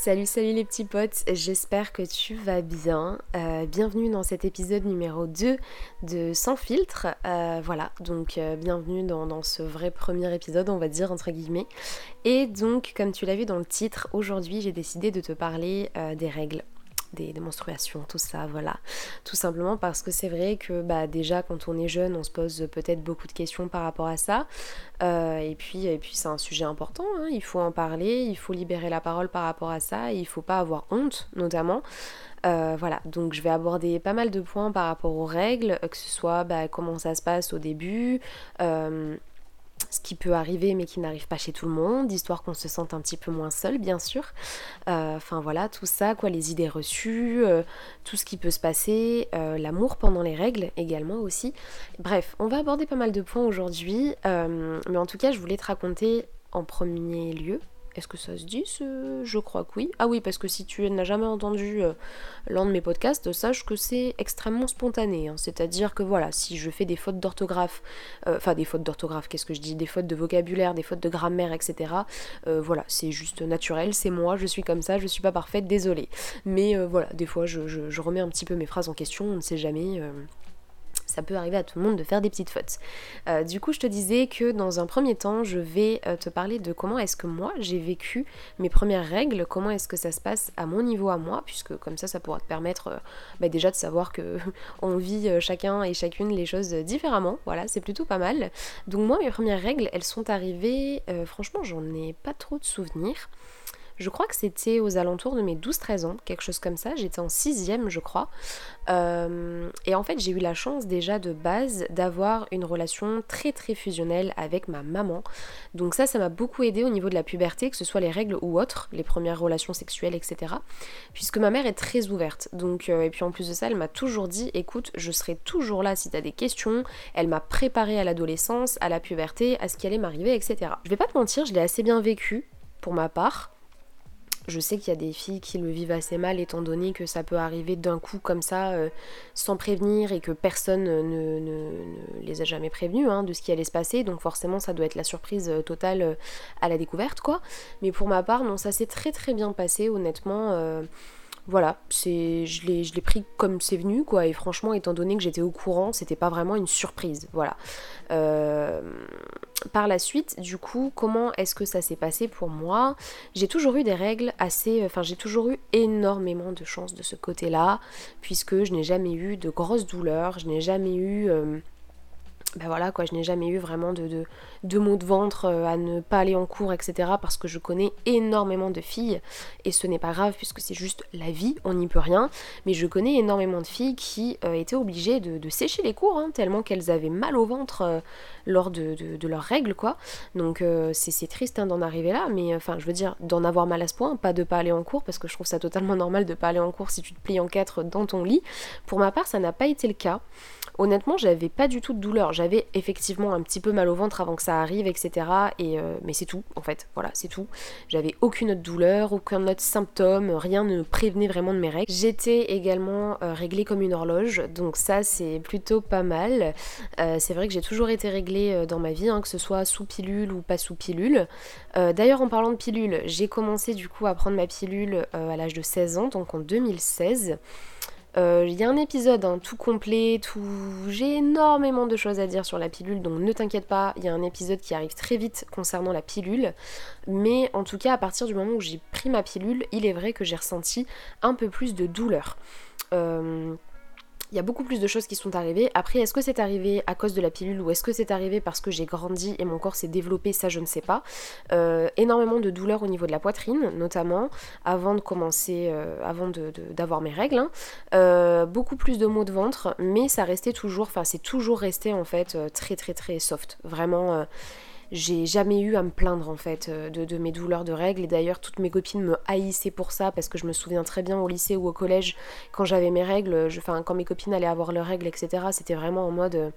Salut, salut les petits potes, j'espère que tu vas bien. Euh, bienvenue dans cet épisode numéro 2 de Sans filtre. Euh, voilà, donc euh, bienvenue dans, dans, ce vrai premier épisode, on va dire, entre guillemets. Et donc, comme tu l'as vu dans le titre, aujourd'hui j'ai décidé de te parler des règles des, menstruations, tout ça, voilà. Tout simplement parce que c'est vrai que bah, déjà quand on est jeune, on se pose peut-être beaucoup de questions par rapport à ça. Euh, et puis, et puis c'est un sujet important, hein. il faut en parler, il faut libérer la parole par rapport à ça, il faut pas avoir honte notamment. Euh, voilà, donc je vais aborder pas mal de points par rapport aux règles, que ce soit bah, comment ça se passe au début, euh, ce qui peut arriver mais qui n'arrive pas chez tout le monde, histoire qu'on se sente un petit peu moins seul bien sûr. Euh, enfin voilà, tout ça, quoi, les idées reçues, euh, tout ce qui peut se passer, euh, l'amour pendant les règles également aussi. Bref, on va aborder pas mal de points aujourd'hui, mais en tout cas je voulais te raconter en premier lieu est-ce que ça se dit Je crois que oui. Ah oui, parce que si tu n'as jamais entendu euh, l'un de mes podcasts, sache que c'est extrêmement spontané. Hein. C'est-à-dire que voilà, si je fais des fautes d'orthographe, euh, enfin des fautes d'orthographe, qu'est-ce que je dis? Des fautes de vocabulaire, des fautes de grammaire, etc. Euh, voilà, c'est juste naturel, c'est moi, je suis comme ça, je suis pas parfaite, désolée. Mais voilà, des fois je, remets un petit peu mes phrases en question, on ne sait jamais ça peut arriver à tout le monde de faire des petites fautes. Euh, du coup, je te disais que dans un premier temps, je vais euh, te parler de comment est-ce que moi j'ai vécu mes premières règles, comment est-ce que ça se passe à mon niveau à moi, puisque comme ça, ça pourra te permettre euh, bah, déjà de savoir que on vit chacun et chacune les choses différemment. Voilà, c'est plutôt pas mal. Donc moi, mes premières règles, elles sont arrivées, franchement, j'en ai pas trop de souvenirs. Je crois que c'était aux alentours de mes 12-13 ans, quelque chose comme ça. J'étais en sixième, je crois. Euh, et en fait, j'ai eu la chance déjà de base d'avoir une relation très très fusionnelle avec ma maman. Donc ça, ça m'a beaucoup aidé au niveau de la puberté, que ce soit les règles ou autres, les premières relations sexuelles, etc. Puisque ma mère est très ouverte. Donc, euh, et puis en plus de ça, elle m'a toujours dit, écoute, je serai toujours là si tu as des questions. Elle m'a préparé à l'adolescence, à la puberté, à ce qui allait m'arriver, etc. Je vais pas te mentir, je l'ai assez bien vécu pour ma part. Je sais qu'il y a des filles qui le vivent assez mal étant donné que ça peut arriver d'un coup comme ça euh, sans prévenir et que personne ne, les a jamais prévenues hein, de ce qui allait se passer. Donc forcément ça doit être la surprise euh, totale euh, à la découverte quoi. Mais pour ma part non ça s'est très très bien passé honnêtement voilà, c'est, je l'ai, je l'ai pris comme c'est venu, quoi. Et franchement, étant donné que j'étais au courant, c'était pas vraiment une surprise, voilà. Euh, par la suite, du coup, comment est-ce que ça s'est passé pour moi? J'ai toujours eu des règles assez, enfin, j'ai toujours eu énormément de chance de ce côté-là, puisque je n'ai jamais eu de grosses douleurs, je n'ai jamais eu euh, ben voilà quoi, je n'ai jamais eu vraiment de, de, maux de ventre euh, à ne pas aller en cours, etc. Parce que je connais énormément de filles, et ce n'est pas grave puisque c'est juste la vie, on n'y peut rien, mais je connais énormément de filles qui euh, étaient obligées de, sécher les cours, hein, tellement qu'elles avaient mal au ventre euh, lors de, leurs règles, quoi. Donc c'est triste hein, d'en arriver là, mais enfin je veux dire, d'en avoir mal à ce point, pas de pas aller en cours, parce que je trouve ça totalement normal de pas aller en cours si tu te plies en quatre dans ton lit. Pour ma part, ça n'a pas été le cas. Honnêtement, j'avais pas du tout de douleur. J'avais effectivement un petit peu mal au ventre avant que ça arrive, etc. Et, euh, mais c'est tout, en fait. Voilà, c'est tout. J'avais aucune autre douleur, aucun autre symptôme, rien ne prévenait vraiment de mes règles. J'étais également euh, réglée comme une horloge, donc ça c'est plutôt pas mal. Euh, c'est vrai que j'ai toujours été réglée dans ma vie, hein, que ce soit sous pilule ou pas sous pilule. D'ailleurs, en parlant de pilule, j'ai commencé du coup à prendre ma pilule à l'âge de 16 ans, donc en 2016. Euh, il y a un épisode hein, tout complet, tout... j'ai énormément de choses à dire sur la pilule, donc ne t'inquiète pas, il y a un épisode qui arrive très vite concernant la pilule. Mais en tout cas, à partir du moment où j'ai pris ma pilule, il est vrai que j'ai ressenti un peu plus de douleur. Euh, il y a beaucoup plus de choses qui sont arrivées. Après, est-ce que c'est arrivé à cause de la pilule ou est-ce que c'est arrivé parce que j'ai grandi et mon corps s'est développé Ça, je ne sais pas. Euh, énormément de douleurs au niveau de la poitrine, notamment, avant de commencer, euh, avant d'avoir mes règles. Hein. Euh, beaucoup plus de maux de ventre, mais ça restait toujours, enfin, c'est toujours resté en fait très très très soft. Vraiment j'ai jamais eu à me plaindre en fait euh, de, mes douleurs de règles. Et d'ailleurs toutes mes copines me haïssaient pour ça parce que je me souviens très bien au lycée ou au collège quand j'avais mes règles, enfin quand mes copines allaient avoir leurs règles etc c'était vraiment en mode euh,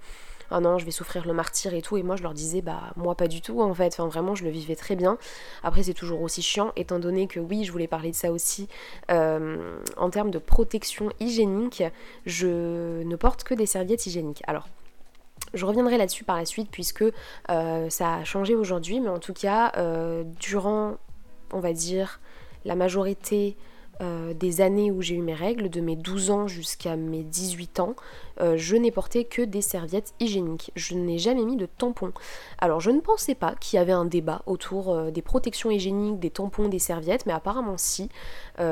ah non je vais souffrir le martyr et tout et moi je leur disais bah moi pas du tout en fait. Enfin vraiment je le vivais très bien. Après c'est toujours aussi chiant étant donné que oui je voulais parler de ça aussi euh, en termes de protection hygiénique je ne porte que des serviettes hygiéniques. Alors je reviendrai là-dessus par la suite puisque euh, ça a changé aujourd'hui, mais en tout cas, euh, durant, on va dire, la majorité euh, des années où j'ai eu mes règles, de mes 12 ans jusqu'à mes 18 ans, je n'ai porté que des serviettes hygiéniques. Je n'ai jamais mis de tampons. Alors je ne pensais pas qu'il y avait un débat autour des protections hygiéniques, des tampons, des serviettes, mais apparemment si.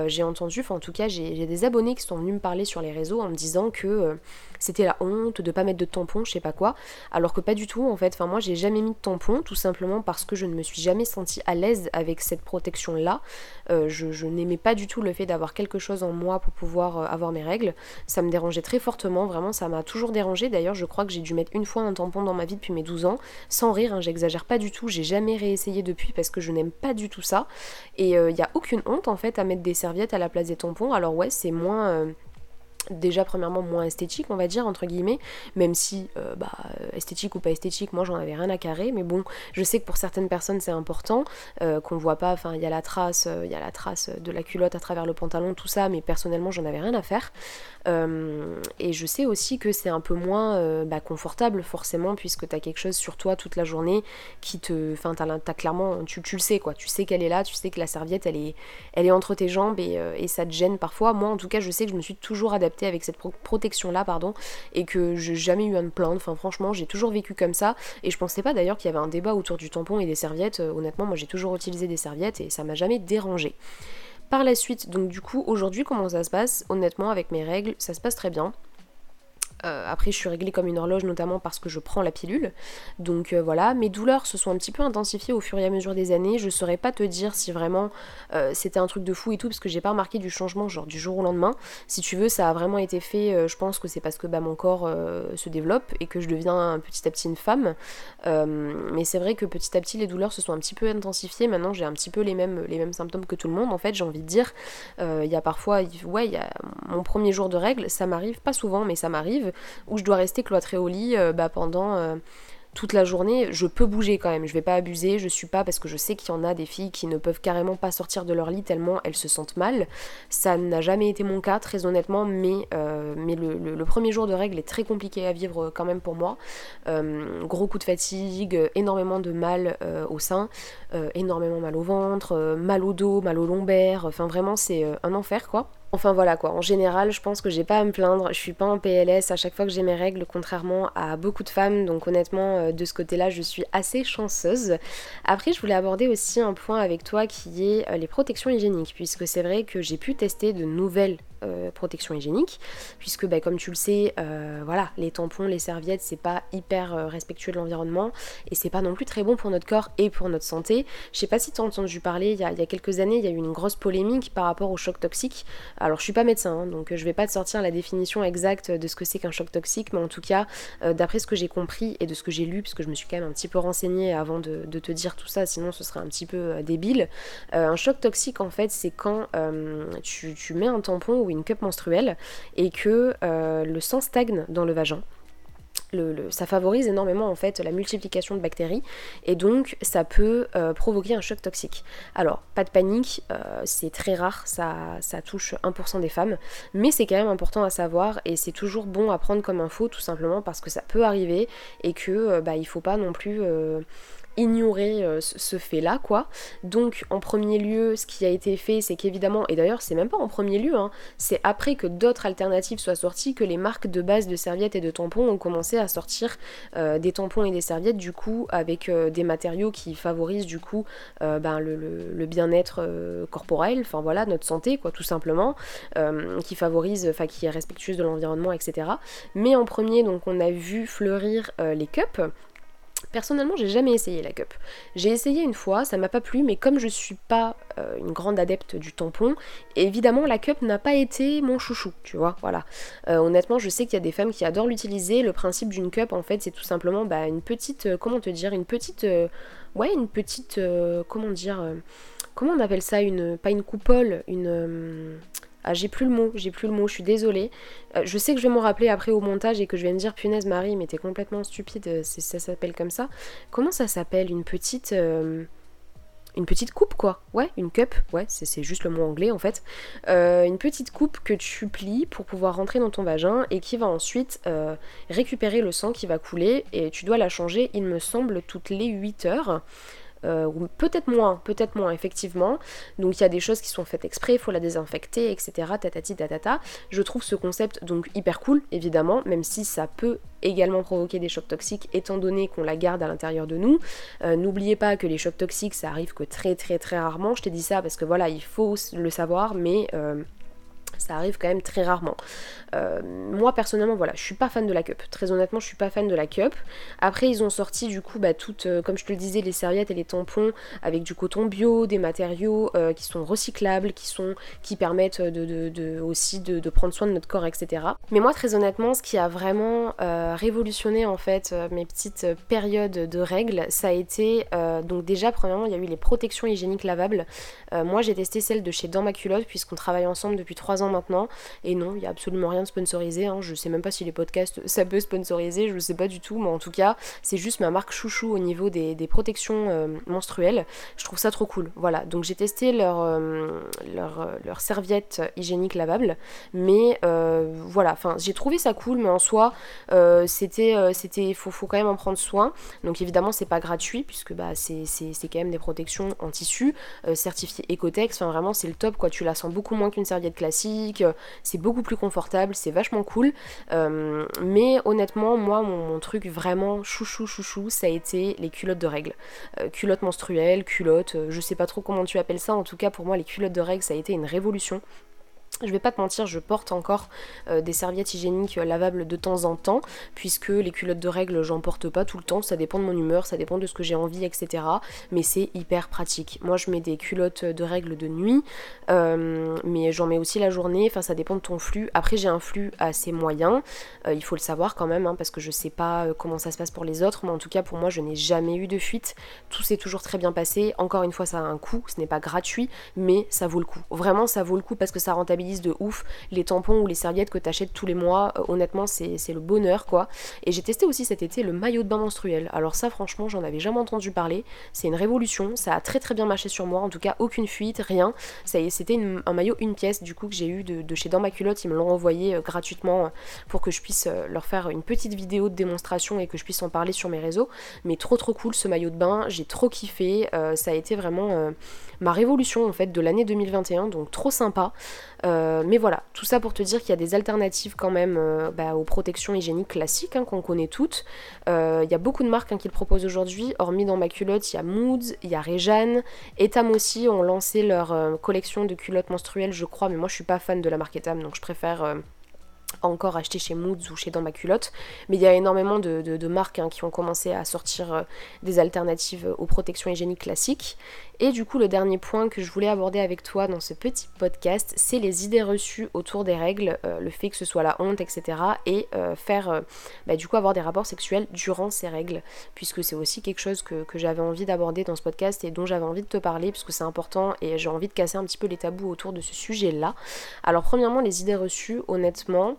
j'ai entendu, enfin en tout cas j'ai des abonnés qui sont venus me parler sur les réseaux en me disant que c'était la honte de pas mettre de tampons, je sais pas quoi, alors que pas du tout en fait. Enfin moi j'ai jamais mis de tampons tout simplement parce que je ne me suis jamais sentie à l'aise avec cette protection là. je, je n'aimais pas du tout le fait d'avoir quelque chose en moi pour pouvoir euh, avoir mes règles. Ça me dérangeait très fortement, vraiment, ça m'a toujours dérangé. D'ailleurs, je crois que j'ai dû mettre une fois un tampon dans ma vie depuis mes 12 ans, sans rire, hein, j'exagère pas du tout, j'ai jamais réessayé depuis parce que je n'aime pas du tout ça. Et il euh, n'y a aucune honte en fait à mettre des serviettes à la place des tampons. Alors ouais, c'est moins... Euh, déjà premièrement moins esthétique on va dire entre guillemets même si euh, bah, esthétique ou pas esthétique moi j'en avais rien à carrer mais bon je sais que pour certaines personnes c'est important euh, qu'on voit pas enfin il y a la trace euh, il y a la trace de la culotte à travers le pantalon tout ça mais personnellement j'en avais rien à faire. Et je sais aussi que c'est un peu moins bah, confortable forcément puisque tu as quelque chose sur toi toute la journée qui te enfin t'as, clairement tu, tu, le sais quoi. Tu sais qu'elle est là tu sais que la serviette elle est elle est entre tes jambes et, et ça te gêne parfois. Moi en tout cas je sais que je me suis toujours adaptée avec cette protection là pardon et que j'ai jamais eu à me plaindre. Enfin franchement j'ai toujours vécu comme ça. Et je pensais pas d'ailleurs qu'il y avait un débat autour du tampon et des serviettes. Euh, honnêtement moi j'ai toujours utilisé des serviettes et ça m'a jamais dérangé. Par la suite donc du coup aujourd'hui comment ça se passe? Honnêtement avec mes règles ça se passe très bien euh, après, je suis réglée comme une horloge, notamment parce que je prends la pilule. Donc euh, voilà, mes douleurs se sont un petit peu intensifiées au fur et à mesure des années. Je saurais pas te dire si vraiment euh, c'était un truc de fou et tout, parce que j'ai pas remarqué du changement, genre du jour au lendemain. Si tu veux, ça a vraiment été fait. je pense que c'est parce que bah, mon corps se développe et que je deviens petit à petit une femme. mais c'est vrai que petit à petit, les douleurs se sont un petit peu intensifiées. Maintenant, j'ai un petit peu les mêmes, les mêmes symptômes que tout le monde. En fait, j'ai envie de dire, il y a parfois, ouais, y a mon premier jour de règles, ça m'arrive pas souvent, mais ça m'arrive où je dois rester cloîtrée au lit euh, bah, pendant euh, toute la journée, je peux bouger quand même, je vais pas abuser, je suis pas parce que je sais qu'il y en a des filles qui ne peuvent carrément pas sortir de leur lit tellement elles se sentent mal. Ça n'a jamais été mon cas très honnêtement, mais, euh, mais le, premier jour de règle est très compliqué à vivre quand même pour moi. gros coup de fatigue, énormément de mal au sein, énormément mal au ventre, mal au dos, mal au lombaire, enfin vraiment c'est un enfer quoi. Enfin voilà quoi, en général je pense que j'ai pas à me plaindre, je suis pas en PLS à chaque fois que j'ai mes règles, contrairement à beaucoup de femmes, donc honnêtement euh, de ce côté-là je suis assez chanceuse. Après je voulais aborder aussi un point avec toi qui est euh, les protections hygiéniques, puisque c'est vrai que j'ai pu tester de nouvelles euh, protection hygiénique, puisque bah, comme tu le sais, euh, voilà, les tampons, les serviettes, c'est pas hyper euh, respectueux de l'environnement et c'est pas non plus très bon pour notre corps et pour notre santé. Je sais pas si tu as entendu parler, il y, a, quelques années, il y a eu une grosse polémique par rapport au choc toxique. Alors je suis pas médecin, hein, donc je vais pas te sortir la définition exacte de ce que c'est qu'un choc toxique, mais en tout cas, d'après ce que j'ai compris et de ce que j'ai lu, parce que je me suis quand même un petit peu renseignée avant de, te dire tout ça, sinon ce serait un petit peu débile. un choc toxique en fait, c'est quand tu, tu mets un tampon ou une cup menstruelle et que euh, le sang stagne dans le vagin. Ça favorise énormément en fait la multiplication de bactéries et donc ça peut euh, provoquer un choc toxique. Alors pas de panique, euh, c'est très rare, ça, ça touche 1% des femmes, mais c'est quand même important à savoir et c'est toujours bon à prendre comme info tout simplement parce que ça peut arriver et que bah, il faut pas non plus ignorer euh, ce fait-là, quoi. Donc, en premier lieu, ce qui a été fait, c'est qu'évidemment, et d'ailleurs, c'est même pas en premier lieu, hein, c'est après que d'autres alternatives soient sorties que les marques de base de serviettes et de tampons ont commencé à sortir euh, des tampons et des serviettes, du coup, avec euh, des matériaux qui favorisent, du coup, ben, le, bien-être corporel, enfin voilà, notre santé, quoi, tout simplement, qui favorise, enfin, qui est respectueuse de l'environnement, etc. Mais en premier, donc, on a vu fleurir les cups Personnellement, j'ai jamais essayé la cup. J'ai essayé une fois, ça m'a pas plu, mais comme je suis pas euh, une grande adepte du tampon, évidemment la cup n'a pas été mon chouchou, tu vois, voilà. Euh, honnêtement, je sais qu'il y a des femmes qui adorent l'utiliser. Le principe d'une cup, en fait, c'est tout simplement bah, une petite, euh, comment te dire, une petite, ouais, une petite, comment dire, comment on appelle ça, une, pas une coupole, une ah, j'ai plus le mot, j'ai plus le mot, je suis désolée. Euh, je sais que je vais m'en rappeler après au montage et que je vais me dire punaise Marie, mais t'es complètement stupide, euh, ça s'appelle comme ça. Comment ça s'appelle Une petite. Euh, une petite coupe quoi, ouais, une cup, ouais, c'est juste le mot anglais en fait. une petite coupe que tu plies pour pouvoir rentrer dans ton vagin et qui va ensuite récupérer le sang qui va couler et tu dois la changer, il me semble, toutes les 8 heures. Euh, ou peut-être moins, peut-être moins effectivement. Donc il y a des choses qui sont faites exprès, il faut la désinfecter, etc. Tatati tatata. Je trouve ce concept donc hyper cool, évidemment, même si ça peut également provoquer des chocs toxiques étant donné qu'on la garde à l'intérieur de nous. Euh, n'oubliez pas que les chocs toxiques ça arrive que très très très rarement. Je t'ai dit ça parce que voilà, il faut le savoir, mais euh, ça arrive quand même très rarement. Euh, moi personnellement, voilà, je suis pas fan de la cup. Très honnêtement, je suis pas fan de la cup. Après, ils ont sorti du coup, bah, toutes, euh, comme je te le disais, les serviettes et les tampons avec du coton bio, des matériaux euh, qui sont recyclables, qui sont, qui permettent de, aussi de, prendre soin de notre corps, etc. Mais moi, très honnêtement, ce qui a vraiment révolutionné en fait mes petites périodes de règles, ça a été donc déjà premièrement, il y a eu les protections hygiéniques lavables. moi, j'ai testé celle de chez Dans ma culotte puisqu'on travaille ensemble depuis 3 ans maintenant. Et non, il n'y a absolument rien de sponsorisé. Hein. Je sais même pas si les podcasts ça peut sponsoriser, je sais pas du tout. Mais en tout cas, c'est juste ma marque chouchou au niveau des, protections euh, menstruelles. Je trouve ça trop cool. Voilà, donc j'ai testé leur, euh, leur, euh, leur, serviette hygiénique lavable. Mais voilà, enfin j'ai trouvé ça cool, mais en soi, c'était, c'était, faut, faut quand même en prendre soin. Donc évidemment, c'est pas gratuit puisque bah, c'est, quand même des protections en tissu certifiées Ecotex. Enfin vraiment, c'est le top quoi. Tu la sens beaucoup moins qu'une serviette classique c'est beaucoup plus confortable, c'est vachement cool. Euh, mais honnêtement, moi, mon, truc vraiment chouchou chouchou, ça a été les culottes de règles. Euh, culottes menstruelles, culottes, euh, je sais pas trop comment tu appelles ça, en tout cas pour moi les culottes de règles ça a été une révolution. Je vais pas te mentir, je porte encore euh, des serviettes hygiéniques euh, lavables de temps en temps, puisque les culottes de règles, j'en porte pas tout le temps, ça dépend de mon humeur, ça dépend de ce que j'ai envie, etc. Mais c'est hyper pratique. Moi, je mets des culottes de règles de nuit, euh, mais j'en mets aussi la journée, enfin, ça dépend de ton flux. Après, j'ai un flux assez moyen, il faut le savoir quand même, hein, parce que je sais pas comment ça se passe pour les autres, mais en tout cas, pour moi, je n'ai jamais eu de fuite. Tout s'est toujours très bien passé. Encore une fois, ça a un coût, ce n'est pas gratuit, mais ça vaut le coup. Vraiment, ça vaut le coup parce que ça rentabilise de ouf. Les tampons ou les serviettes que t'achètes tous les mois, euh, honnêtement, c'est le bonheur quoi. Et j'ai testé aussi cet été le maillot de bain menstruel. Alors ça, franchement, j'en avais jamais entendu parler. C'est une révolution. Ça a très très bien marché sur moi. En tout cas, aucune fuite, rien. C'était un maillot une pièce du coup que j'ai eu de, chez Dans ma culotte. Ils me l'ont envoyé euh, gratuitement euh, pour que je puisse leur faire une petite vidéo de démonstration et que je puisse en parler sur mes réseaux. Mais trop trop cool ce maillot de bain. J'ai trop kiffé. ça a été vraiment ma révolution en fait de l'année 2021. Donc trop sympa. Euh, mais voilà, tout ça pour te dire qu'il y a des alternatives quand même euh, bah, aux protections hygiéniques classiques hein, qu'on connaît toutes. Euh, il y a beaucoup de marques hein, qui le proposent aujourd'hui, hormis dans ma culotte, il y a Moods, il y a Réjeanne, Etam aussi ont lancé leur collection de culottes menstruelles je crois, mais moi je suis pas fan de la marque Etam donc je préfère encore acheter chez Moods ou chez Dans ma culotte, mais il y a énormément de, marques hein, qui ont commencé à sortir euh, des alternatives aux protections hygiéniques classiques. Et du coup, le dernier point que je voulais aborder avec toi dans ce petit podcast, c'est les idées reçues autour des règles, euh, le fait que ce soit la honte, etc. Et euh, faire, bah, du coup, avoir des rapports sexuels durant ces règles, puisque c'est aussi quelque chose que, que j'avais envie d'aborder dans ce podcast et dont j'avais envie de te parler, puisque c'est important et j'ai envie de casser un petit peu les tabous autour de ce sujet-là. Alors, premièrement, les idées reçues, honnêtement,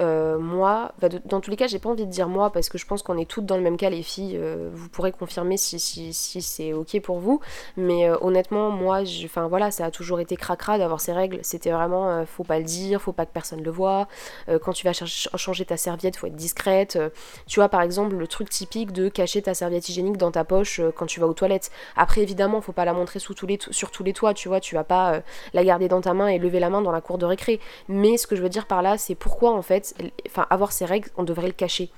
euh, moi, bah, dans tous les cas, j'ai pas envie de dire moi parce que je pense qu'on est toutes dans le même cas, les filles. Euh, vous pourrez confirmer si, si, si c'est ok pour vous. Mais euh, honnêtement, moi, enfin voilà, ça a toujours été cracra d'avoir ces règles. C'était vraiment, faut pas le dire, faut pas que personne le voit. quand tu vas changer ta serviette, faut être discrète. tu vois, par exemple, le truc typique de cacher ta serviette hygiénique dans ta poche quand tu vas aux toilettes. Après, évidemment, faut pas la montrer sous tous les sur tous les toits, tu vois. Tu vas pas la garder dans ta main et lever la main dans la cour de récré. Mais ce que je veux dire par là, c'est pourquoi en fait enfin avoir ses règles, on devrait le cacher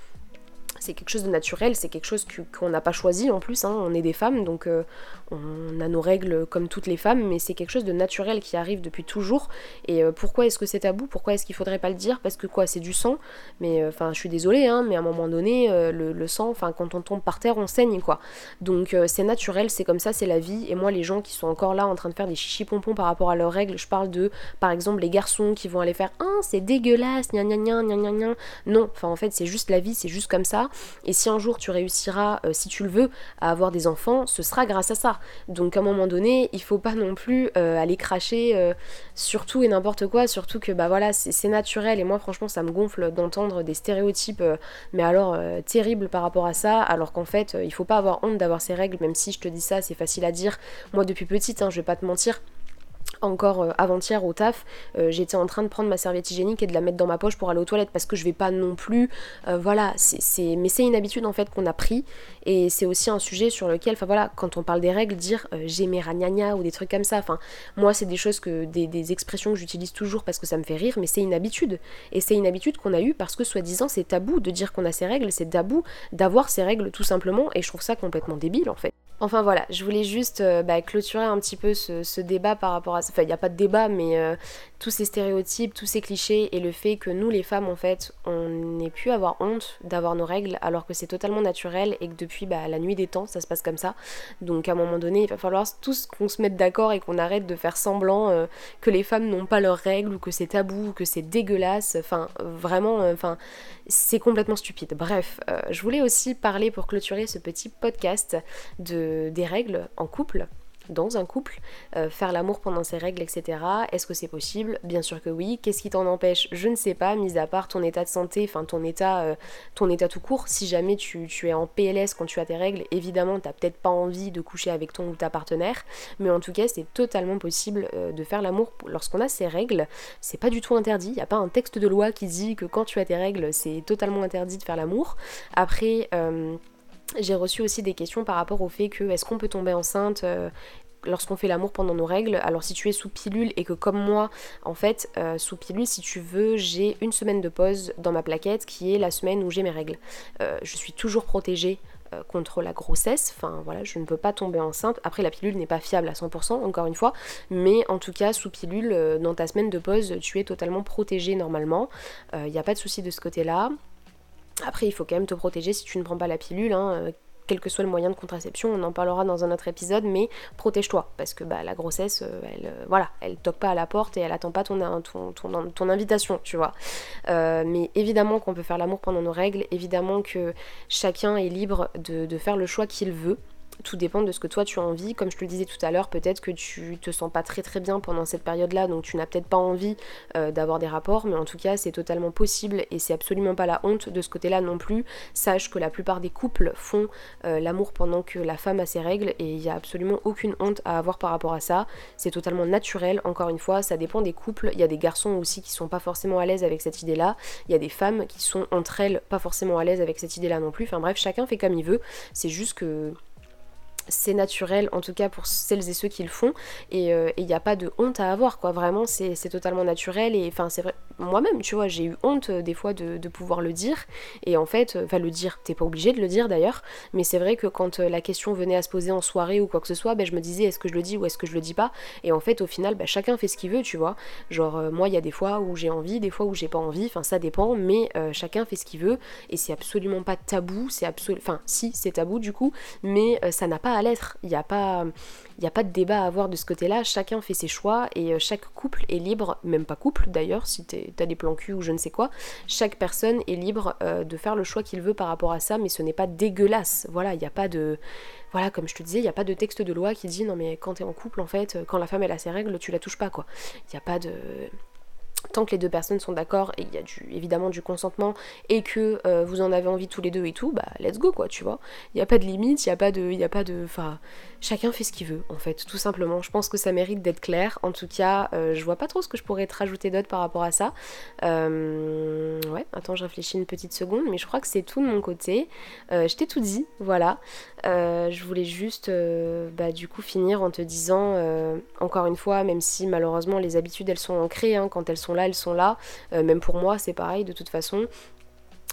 c'est quelque chose de naturel, c'est quelque chose qu'on n'a pas choisi en plus, hein. on est des femmes, donc euh, on a nos règles comme toutes les femmes, mais c'est quelque chose de naturel qui arrive depuis toujours. Et euh, pourquoi est-ce que c'est tabou? Pourquoi est-ce qu'il faudrait pas le dire? Parce que quoi, c'est du sang, mais euh, enfin je suis désolée, hein, mais à un moment donné, le, sang, enfin quand on tombe par terre, on saigne quoi. Donc c'est naturel, c'est comme ça, c'est la vie. Et moi, les gens qui sont encore là en train de faire des chichi pompons par rapport à leurs règles, je parle de, par exemple, les garçons qui vont aller faire, ah c'est dégueulasse, gna gna gna gna gna gna. Non, enfin en fait c'est juste la vie, c'est juste comme ça. Et si un jour tu réussiras, euh, si tu le veux, à avoir des enfants, ce sera grâce à ça. Donc à un moment donné, il faut pas non plus euh, aller cracher euh, sur tout et n'importe quoi, surtout que bah voilà, c'est naturel et moi franchement ça me gonfle d'entendre des stéréotypes, mais alors terribles par rapport à ça, alors qu'en fait il faut pas avoir honte d'avoir ces règles, même si je te dis ça, c'est facile à dire. Moi depuis petite, hein, je vais pas te mentir, encore euh, avant-hier au taf, euh, j'étais en train de prendre ma serviette hygiénique et de la mettre dans ma poche pour aller aux toilettes parce que je vais pas non plus. Euh, voilà, c'est, mais c'est une habitude en fait qu'on a pris et c'est aussi un sujet sur lequel, enfin voilà, quand on parle des règles, dire j'ai mes ragnagna ou des trucs comme ça. Enfin, moi, c'est des choses que, des, des expressions que j'utilise toujours parce que ça me fait rire, mais c'est une habitude. Et c'est une habitude qu'on a eue parce que soi-disant c'est tabou de dire qu'on a ses règles, c'est tabou d'avoir ses règles tout simplement et je trouve ça complètement débile en fait. Enfin voilà, je voulais juste euh, bah, clôturer un petit peu ce, débat par rapport à. Enfin, il n'y a pas de débat, mais euh, tous ces stéréotypes, tous ces clichés et le fait que nous, les femmes, en fait, on n'ait pu avoir honte d'avoir nos règles alors que c'est totalement naturel et que depuis bah, la nuit des temps, ça se passe comme ça. Donc à un moment donné, il va falloir tous qu'on se mette d'accord et qu'on arrête de faire semblant euh, que les femmes n'ont pas leurs règles ou que c'est tabou, ou que c'est dégueulasse. Enfin, vraiment, enfin, c'est complètement stupide. Bref, je voulais aussi parler pour clôturer ce petit podcast de des règles en couple dans un couple, euh, faire l'amour pendant ses règles, etc. Est-ce que c'est possible? Bien sûr que oui. Qu'est-ce qui t'en empêche? Je ne sais pas, mis à part ton état de santé, enfin ton état, euh, ton état tout court. Si jamais tu, es en PLS quand tu as tes règles, évidemment, t'as peut-être pas envie de coucher avec ton ou ta partenaire, mais en tout cas, c'est totalement possible euh, de faire l'amour lorsqu'on a ses règles. C'est pas du tout interdit. Il n'y a pas un texte de loi qui dit que quand tu as tes règles, c'est totalement interdit de faire l'amour. Après, j'ai reçu aussi des questions par rapport au fait que est-ce qu'on peut tomber enceinte euh, lorsqu'on fait l'amour pendant nos règles? Alors si tu es sous pilule et que comme moi, en fait, euh, sous pilule, si tu veux, j'ai une semaine de pause dans ma plaquette qui est la semaine où j'ai mes règles. Euh, je suis toujours protégée contre la grossesse, enfin voilà, je ne peux pas tomber enceinte. Après la pilule n'est pas fiable à 100% encore une fois, mais en tout cas sous pilule, dans ta semaine de pause, tu es totalement protégée normalement. Il n'y a pas de souci de ce côté-là. Après, il faut quand même te protéger si tu ne prends pas la pilule, hein, euh, quel que soit le moyen de contraception, on en parlera dans un autre épisode, mais protège-toi, parce que bah, la grossesse, euh, elle, euh, voilà, elle toque pas à la porte et elle attend pas ton, invitation, tu vois. mais évidemment qu'on peut faire l'amour pendant nos règles, évidemment que chacun est libre de faire le choix qu'il veut. Tout dépend de ce que toi tu as envie. Comme je te le disais tout à l'heure, peut-être que tu te sens pas très très bien pendant cette période-là, donc tu n'as peut-être pas envie euh, d'avoir des rapports, mais en tout cas c'est totalement possible et c'est absolument pas la honte de ce côté-là non plus. Sache que la plupart des couples font euh, l'amour pendant que la femme a ses règles et il n'y a absolument aucune honte à avoir par rapport à ça. C'est totalement naturel, encore une fois, ça dépend des couples. Il y a des garçons aussi qui sont pas forcément à l'aise avec cette idée-là. Il y a des femmes qui sont entre elles pas forcément à l'aise avec cette idée-là non plus. Enfin bref, chacun fait comme il veut. C'est juste que c'est naturel, en tout cas pour celles et ceux qui le font, et euh, il n'y a pas de honte à avoir, quoi. Vraiment, c'est totalement naturel, et enfin, c'est vrai, moi-même, tu vois, j'ai eu honte euh, des fois de, pouvoir le dire, et en fait, euh, enfin, le dire, t'es pas obligé de le dire d'ailleurs, mais c'est vrai que quand la question venait à se poser en soirée ou quoi que ce soit, ben, je me disais, est-ce que je le dis ou est-ce que je le dis pas, et en fait, au final, ben, chacun fait ce qu'il veut, tu vois. Genre, moi, il y a des fois où j'ai envie, des fois où j'ai pas envie, enfin, ça dépend, mais chacun fait ce qu'il veut, et c'est absolument pas tabou, c'est absolument, enfin, si, c'est tabou du coup, mais ça n'a pas à l'être. Il n'y a, pas, a pas de débat à avoir de ce côté-là. Chacun fait ses choix et euh, chaque couple est libre, même pas couple d'ailleurs, si t'as des plans cul ou je ne sais quoi. Chaque personne est libre euh, de faire le choix qu'il veut par rapport à ça, mais ce n'est pas dégueulasse. Voilà, il n'y a pas de. Voilà, comme je te disais, il n'y a pas de texte de loi qui dit non, mais quand t'es en couple, en fait, quand la femme elle a ses règles, tu la touches pas, quoi. Il n'y a pas de tant que les deux personnes sont d'accord et il y a évidemment du consentement et que euh, vous en avez envie tous les deux et tout, bah let's go quoi, tu vois. Il n'y a pas de limite, il n'y a pas de. Y a pas de chacun fait ce qu'il veut en fait, tout simplement. Je pense que ça mérite d'être clair. En tout cas, euh, je vois pas trop ce que je pourrais te rajouter d'autre par rapport à ça. Euh, ouais, attends, je réfléchis une petite seconde, mais je crois que c'est tout de mon côté. je t'ai tout dit, voilà. je voulais juste bah, du coup finir en te disant, encore une fois, même si malheureusement les habitudes elles sont ancrées hein, quand elles sont là, elles sont là. Euh, même pour moi, c'est pareil de toute façon.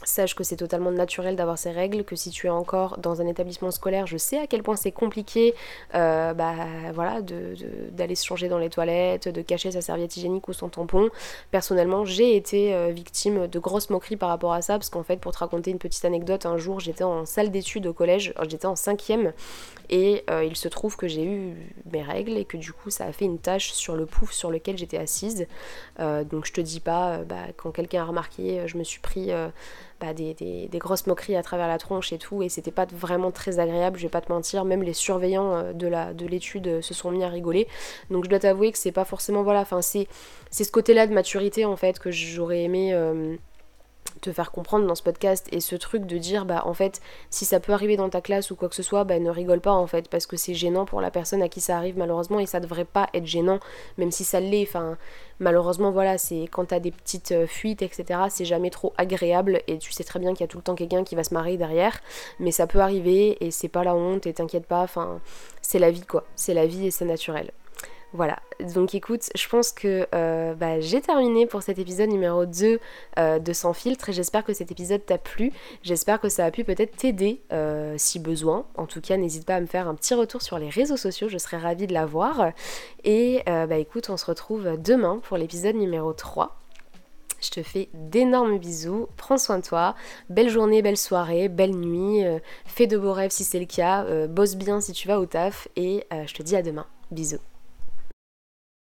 Sache que c'est totalement naturel d'avoir ces règles, que si tu es encore dans un établissement scolaire, je sais à quel point c'est compliqué euh, bah, voilà, d'aller se changer dans les toilettes, de cacher sa serviette hygiénique ou son tampon. Personnellement, j'ai été euh, victime de grosses moqueries par rapport à ça, parce qu'en fait, pour te raconter une petite anecdote, un jour j'étais en salle d'études au collège, j'étais en cinquième, et euh, il se trouve que j'ai eu mes règles et que du coup ça a fait une tache sur le pouf sur lequel j'étais assise. donc je te dis pas, bah, quand quelqu'un a remarqué, je me suis pris bah, des, grosses moqueries à travers la tronche et tout, et c'était pas vraiment très agréable, je vais pas te mentir, même les surveillants euh, de, l'étude euh, se sont mis à rigoler. Donc je dois t'avouer que c'est pas forcément, voilà, enfin c'est, c'est ce côté-là de maturité en fait que j'aurais aimé. Euh, te faire comprendre dans ce podcast et ce truc de dire bah en fait si ça peut arriver dans ta classe ou quoi que ce soit bah ne rigole pas en fait parce que c'est gênant pour la personne à qui ça arrive malheureusement et ça devrait pas être gênant même si ça l'est. Enfin malheureusement voilà c'est quand t'as des petites euh, fuites etc c'est jamais trop agréable et tu sais très bien qu'il y a tout le temps quelqu'un qui va se marier derrière mais ça peut arriver et c'est pas la honte et t'inquiète pas enfin c'est la vie quoi. C'est la vie et c'est naturel voilà, donc écoute, je pense que euh, bah, j'ai terminé pour cet épisode numéro 2 euh, de Sans filtre et j'espère que cet épisode t'a plu. J'espère que ça a pu peut-être t'aider euh, si besoin. En tout cas, n'hésite pas à me faire un petit retour sur les réseaux sociaux, je serais ravie de l'avoir. Et bah écoute, on se retrouve demain pour l'épisode numéro 3. Je te fais d'énormes bisous, prends soin de toi, belle journée, belle soirée, belle nuit, fais de beaux rêves si c'est le cas, bosse bien si tu vas au taf et je te dis à demain. Bisous.